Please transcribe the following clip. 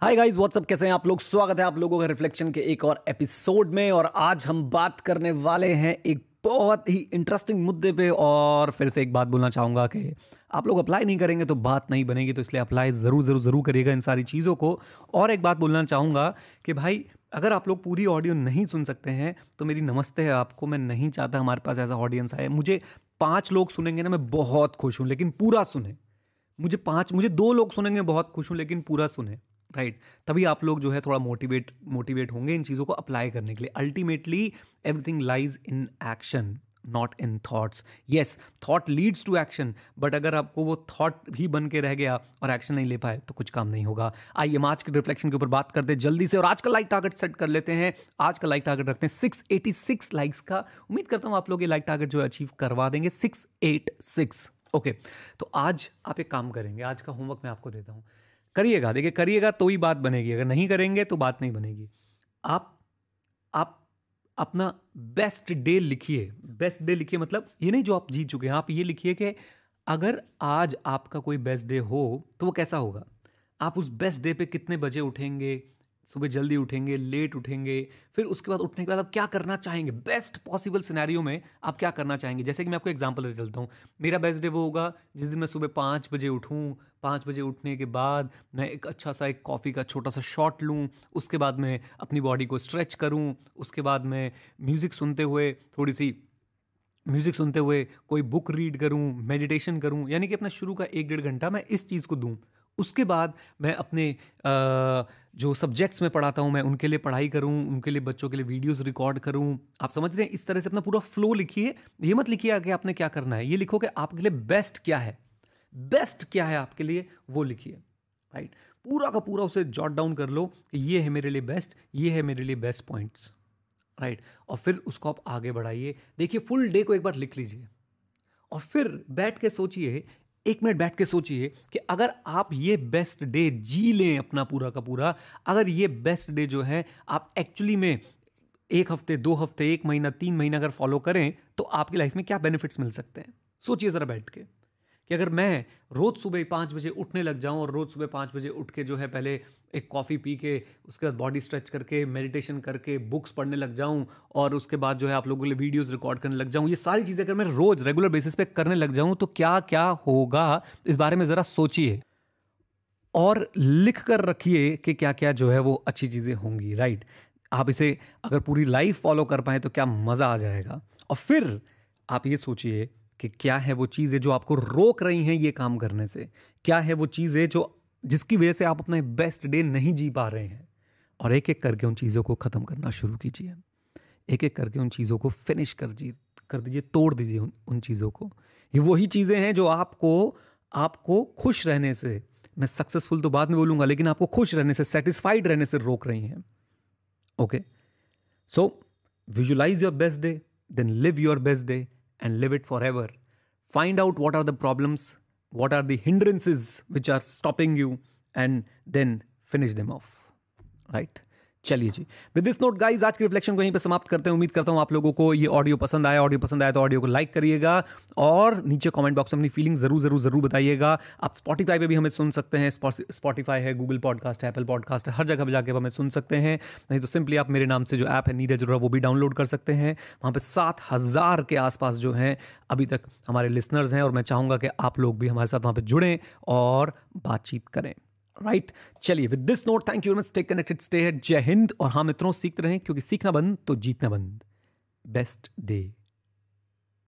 Hi guys what's up कैसे हैं आप लोग? स्वागत है आप लोगों का रिफ्लेक्शन के एक और एपिसोड में और आज हम बात करने वाले हैं एक बहुत ही इंटरेस्टिंग मुद्दे पे और फिर से एक बात बोलना चाहूँगा कि आप लोग अप्लाई नहीं करेंगे तो बात नहीं बनेगी तो इसलिए अप्लाई ज़रूर ज़रूर ज़रूर करिएगा इन सारी चीज़ों को। और एक बात बोलना चाहूँगा कि भाई, अगर आप लोग पूरी ऑडियो नहीं सुन सकते हैं तो मेरी नमस्ते है आपको। मैं नहीं चाहता हमारे पास ऐसा ऑडियंस आए। मुझे पाँच लोग सुनेंगे ना, मैं बहुत खुश हूँ, लेकिन पूरा सुने। मुझे पाँच, मुझे दो लोग सुनेंगे, बहुत खुश हूँ, लेकिन पूरा सुने। Right right. तभी आप लोग जो है थोड़ा मोटिवेट मोटिवेट होंगे इन चीज़ों को अप्लाई करने के लिए। Ultimately everything lies in action not in thoughts yes thought leads to action but अगर आपको वो थॉट भी बन के रह गया और एक्शन नहीं ले पाए तो कुछ काम नहीं होगा। आइए हम आज के रिफ्लेक्शन के ऊपर बात करते हैं जल्दी से और आज का लाइक टारगेट सेट कर लेते हैं। आज का लाइक टारगेट रखते हैं सिक्स एटी सिक्स लाइक्स का। उम्मीद करता हूँ आप लोग ये लाइक टारगेट जो है अचीव करवा देंगे। सिक्स एट सिक्स ओके तो आज आप एक काम करेंगे। आज का होमवर्क मैं आपको देता हूँ। करिएगा, देखिए करिएगा तो ही बात बनेगी, अगर नहीं करेंगे तो बात नहीं बनेगी। आप आप अपना बेस्ट डे लिखिए बेस्ट डे लिखिए मतलब ये नहीं जो आप जीत चुके हैं, आप ये लिखिए कि अगर आज आपका कोई बेस्ट डे हो तो वो कैसा होगा? आप उस बेस्ट डे पे कितने बजे उठेंगे? सुबह जल्दी उठेंगे लेट उठेंगे, फिर उसके बाद उठने के बाद आप क्या करना चाहेंगे? बेस्ट पॉसिबल सिनेरियो में आप क्या करना चाहेंगे? जैसे कि मैं आपको एग्जांपल दे चलता हूँ। मेरा बेस्ट डे वो होगा, जिस दिन मैं सुबह पाँच बजे उठूँ, पाँच बजे उठने के बाद मैं एक अच्छा सा एक कॉफ़ी का छोटा सा शॉट लूँ, उसके बाद मैं अपनी बॉडी को स्ट्रेच करूँ, उसके बाद मैं म्यूज़िक सुनते हुए, थोड़ी सी म्यूज़िक सुनते हुए कोई बुक रीड करूँ मेडिटेशन करूँ, यानी कि अपना शुरू का एक डेढ़ घंटा मैं इस चीज़ को दूँ। उसके बाद मैं अपने जो सब्जेक्ट्स में पढ़ाता हूँ, मैं उनके लिए पढ़ाई करूँ, उनके लिए बच्चों के लिए वीडियोस रिकॉर्ड करूँ। आप समझ रहे हैं, इस तरह से अपना पूरा फ्लो लिखिए। ये मत लिखिए कि आपने क्या करना है। ये लिखो कि आपके लिए बेस्ट क्या है। बेस्ट क्या है आपके लिए, वो लिखिए राइट पूरा का पूरा उसे जॉट डाउन कर लो कि ये है मेरे लिए बेस्ट ये है मेरे लिए बेस्ट पॉइंट्स राइट और फिर उसको आप आगे बढ़ाइए। देखिए फुल डे को एक बार लिख लीजिए। और फिर बैठ के सोचिए एक मिनट बैठ के सोचिए कि अगर आप ये बेस्ट डे जी लें अपना पूरा का पूरा, अगर ये बेस्ट डे जो है, आप एक्चुअली में एक हफ़्ते, दो हफ़्ते, एक महीना, तीन महीना अगर फॉलो करें तो आपकी लाइफ में क्या बेनिफिट्स मिल सकते हैं? सोचिए ज़रा बैठ के। कि अगर मैं रोज़ सुबह पाँच बजे उठने लग जाऊँ और रोज़ सुबह पाँच बजे उठ के जो है पहले एक कॉफ़ी पी के, उसके बाद बॉडी स्ट्रेच करके, मेडिटेशन करके, बुक्स पढ़ने लग जाऊँ और उसके बाद जो है आप लोगों के लिए वीडियोज़ रिकॉर्ड करने लग जाऊँ, ये सारी चीज़ें अगर मैं रोज़ रेगुलर बेसिस पे करने लग जाऊँ तो क्या क्या होगा? इस बारे में ज़रा सोचिए। और लिख कर रखिए कि क्या क्या जो है वो अच्छी चीज़ें होंगी, राइट? आप इसे अगर पूरी लाइफ फॉलो कर पाएँ तो क्या मज़ा आ जाएगा? और फिर आप ये सोचिए कि क्या है वो चीज़ें जो आपको रोक रही हैं ये काम करने से? क्या है वो चीज़ें जो, जिसकी वजह से आप अपना बेस्ट डे नहीं जी पा रहे हैं? और एक एक करके उन चीज़ों को ख़त्म करना शुरू कीजिए। एक एक करके उन चीज़ों को फिनिश कर जी, कर दीजिए, तोड़ दीजिए उन उन चीज़ों को। ये वही चीज़ें हैं जो आपको आपको खुश रहने से, मैं सक्सेसफुल तो बाद में बोलूँगा, लेकिन आपको खुश रहने से सेटिस्फाइड रहने से रोक रही हैं। Okay so visualise your best day then live your best day and live it forever. Find out what are the problems, what are the hindrances which are stopping you, and then finish them off. Right? चलिए जी। With this note guys आज की reflection को यहीं पे समाप्त करते हैं। उम्मीद करता हूँ आप लोगों को ये ऑडियो पसंद आया। ऑडियो पसंद आया तो ऑडियो को लाइक करिएगा और नीचे कमेंट बॉक्स में अपनी फीलिंग ज़रूर ज़रूर ज़रूर बताइएगा। आप स्पॉटीफाई पे भी हमें सुन सकते हैं। स्पॉटीफाई है गूगल पॉडकास्ट है एप्पल पॉडकास्ट है, हर जगह पर जाकर हमें सुन सकते हैं। नहीं तो सिंपली आप मेरे नाम से जो ऐप है, नीरज वो भी डाउनलोड कर सकते हैं। वहाँ पर सात हज़ार के आसपास जो हैं, अभी तक हमारे लिसनर्स हैं और मैं चाहूँगा कि आप लोग भी हमारे साथ वहाँ पर जुड़ें और बातचीत करें। राइट चलिए with this note thank you stay connected stay ahead Jai Hind, और हाँ मित्रों, सीखते रहें, क्योंकि सीखना बंद तो जीतना बंद. Best day